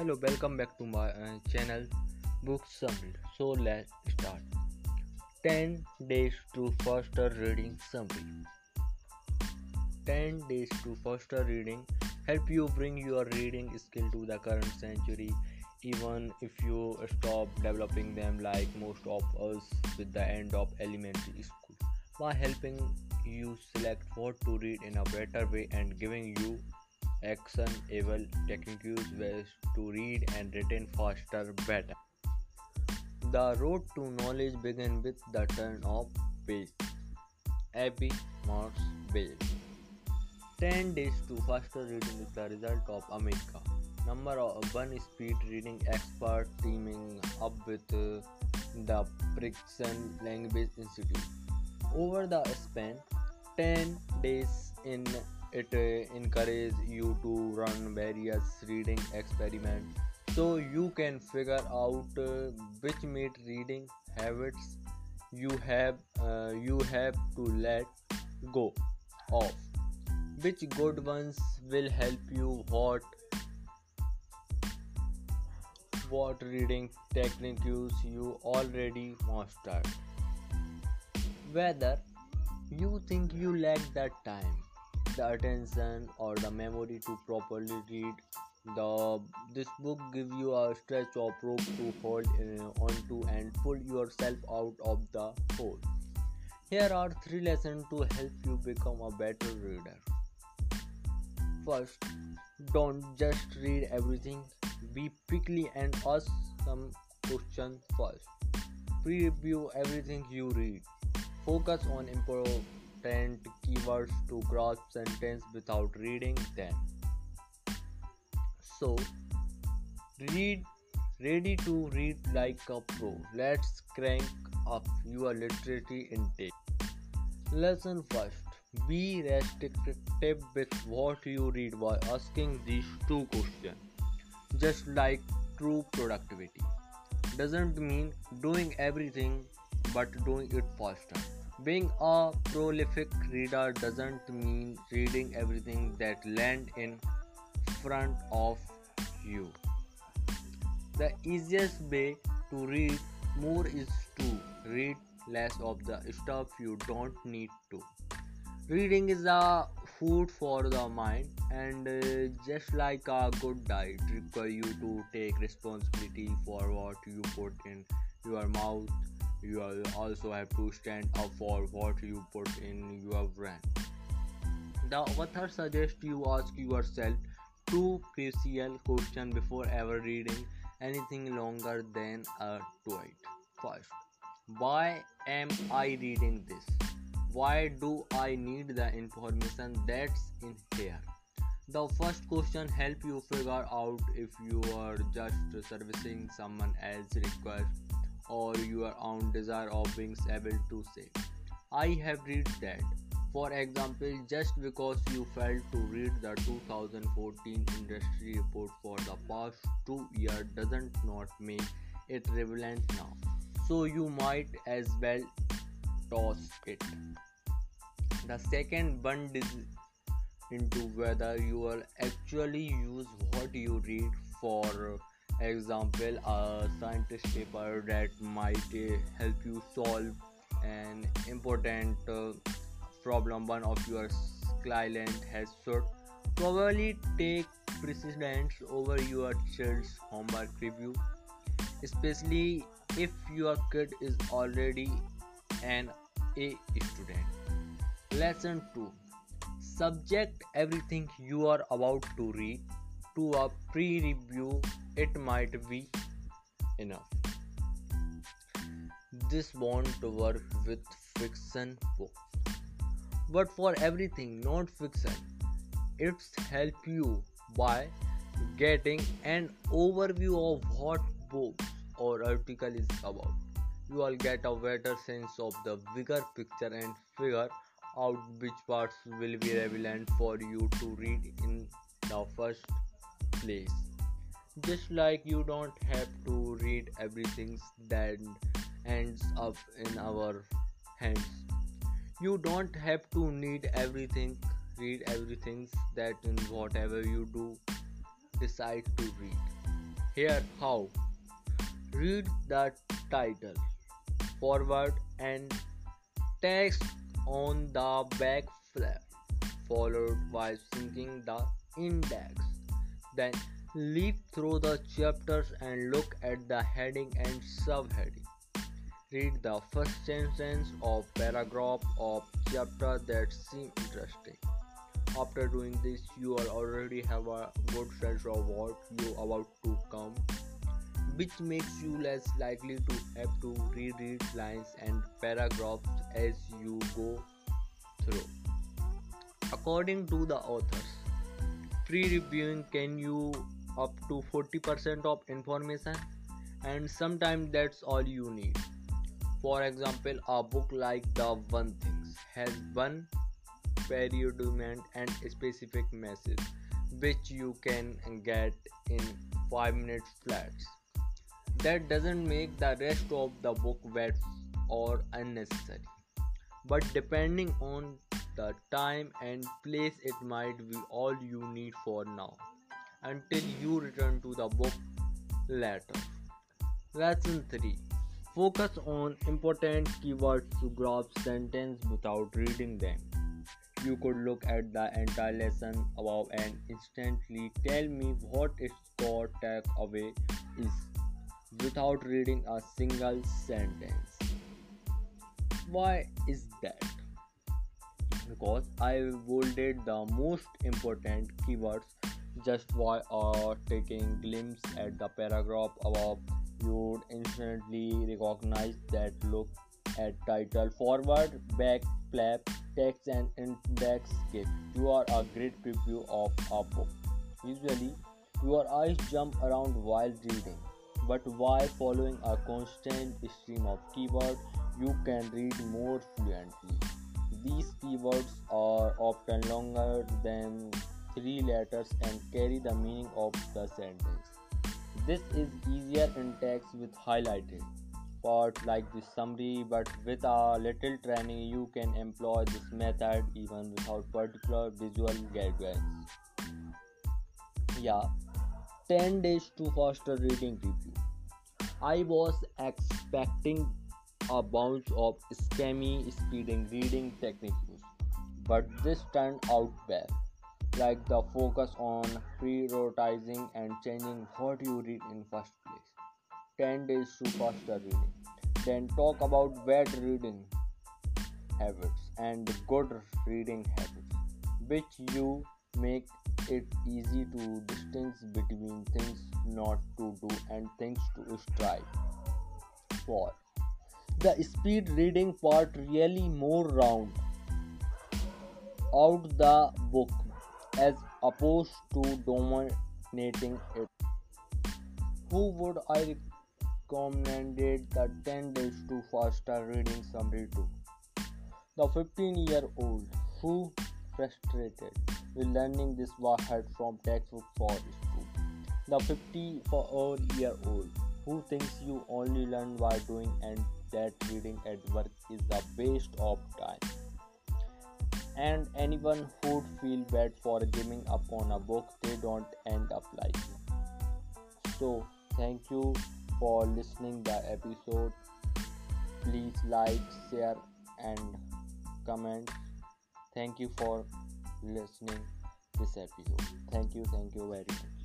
hello welcome back to my uh, channel book summary so let's start. 10 days to faster reading summary. 10 days to faster reading help you bring your reading skill to the current century even if you stop developing them like most of us with the end of elementary school. By helping you select what to read in a better way and giving you actionable techniques ways to read and retain faster better. The road to knowledge begins with the turn of page. Abby Marks Beale. 10 days to faster reading is the result of America. Number of one speed reading expert teaming up with uh, the Princeton Language Institute. Over the span 10 days in it uh, encourages you to run various reading experiments. So you can figure out uh, which meet reading habits you have uh, you have to let go of. Which good ones will help you? What what reading techniques you already mastered? Whether you think you lack that time the attention or the memory to properly read. The this book give you a stretch of rope to hold uh, onto and pull yourself out of the hole. Here are three lessons to help you become a better reader. First don't just read everything. Be picky and ask some questions first. Pre-review everything you read. Focus on important keywords to grasp sentence without reading them. So, read ready to read like a pro. Let's crank up your literary intake. Lesson first. Be restrictive with what you read by asking these two questions. Just like true productivity doesn't mean doing everything but doing it faster being a prolific reader doesn't mean reading everything that land in front of you. The easiest way to read more is to read less of the stuff you don't need to. Reading is a food for the mind and uh, just like a good diet require you to take responsibility for what you put in your mouth you also have to stand up for what you put in your brain. The author suggests you ask yourself two crucial questions before ever reading anything longer than a tweet. First, why am I reading this? Why do I need the information that's in here? The first question helps you figure out if you are just servicing someone else's request or your own desire of being able to say, I have read that. For example, just because you failed to read the 2014 industry report for the past two years doesn't not make it relevant now. So you might as well toss it. The second bund is into whether you will actually use what you read for example a scientist paper that might uh, help you solve an important uh, problem one of your client has. Should probably take precedence over your child's homework review especially if your kid is already an a student. Lesson 2 subject everything you are about to read to a pre-review it might be enough. This won't work with fiction books. But for everything not fiction, it's help you by getting an overview of what books or article is about. You will get a better sense of the bigger picture and figure out which parts will be relevant for you to read in the first place just like you don't have to read everything that ends up in our hands you don't have to need everything read everything that in whatever you do decide to read Here how. Read the title, forward and text on the back flap, followed by syncing the index. Then leaf through the chapters and look at the heading and subheading. Read the first sentence of paragraph of chapter that seem interesting. After doing this, you already have a good sense of what you about to come, which makes you less likely to have to reread lines and paragraphs as you go through. According to the authors, pre-reviewing can you up to 40% of information and sometimes that's all you need. For example, a book like The One Things has one periodiment and specific message which you can get in 5 minutes flats. That doesn't make the rest of the book wet or unnecessary. But depending on the time and place, it might be all you need for now until you return to the book later. Lesson 3 Focus on important keywords to grasp sentence without reading them. You could look at the entire lesson above and instantly tell me what its core takeaway is without reading a single sentence. Why is that? Because I bolded the most important keywords just by uh, taking glimpse at the paragraph above. You would instantly recognize that look at title forward back flap text and index gives you are a great preview of a book. Usually your eyes jump around while reading but while following a constant stream of keywords you can read more fluently. These keywords are often longer than three letters and carry the meaning of the sentence this is easier in text with highlighted parts like this summary, but with a little training, you can employ this method even without particular visual guidelines. Yeah, 10 days to faster reading review. I was expecting a bunch of scammy speeding reading techniques, but this turned out well like the focus on prioritizing and changing what you read in first place. 10 days to faster reading. Then talk about bad reading habits and good reading habits which you make it easy to distinguish between things not to do and things to strive for. The speed reading part really more round out the book as opposed to dominating it. Who would I recommend the 10 days to faster reading summary to? The 15 year old who frustrated with learning this word from textbook for school. The 54 year old who thinks you only learn by doing and that reading at work is a waste of time and anyone who'd feel bad for giving up on a book they don't end up liking. So thank you for listening the episode. Please like, share and comment. Thank you for listening this episode. Thank you, thank you very much.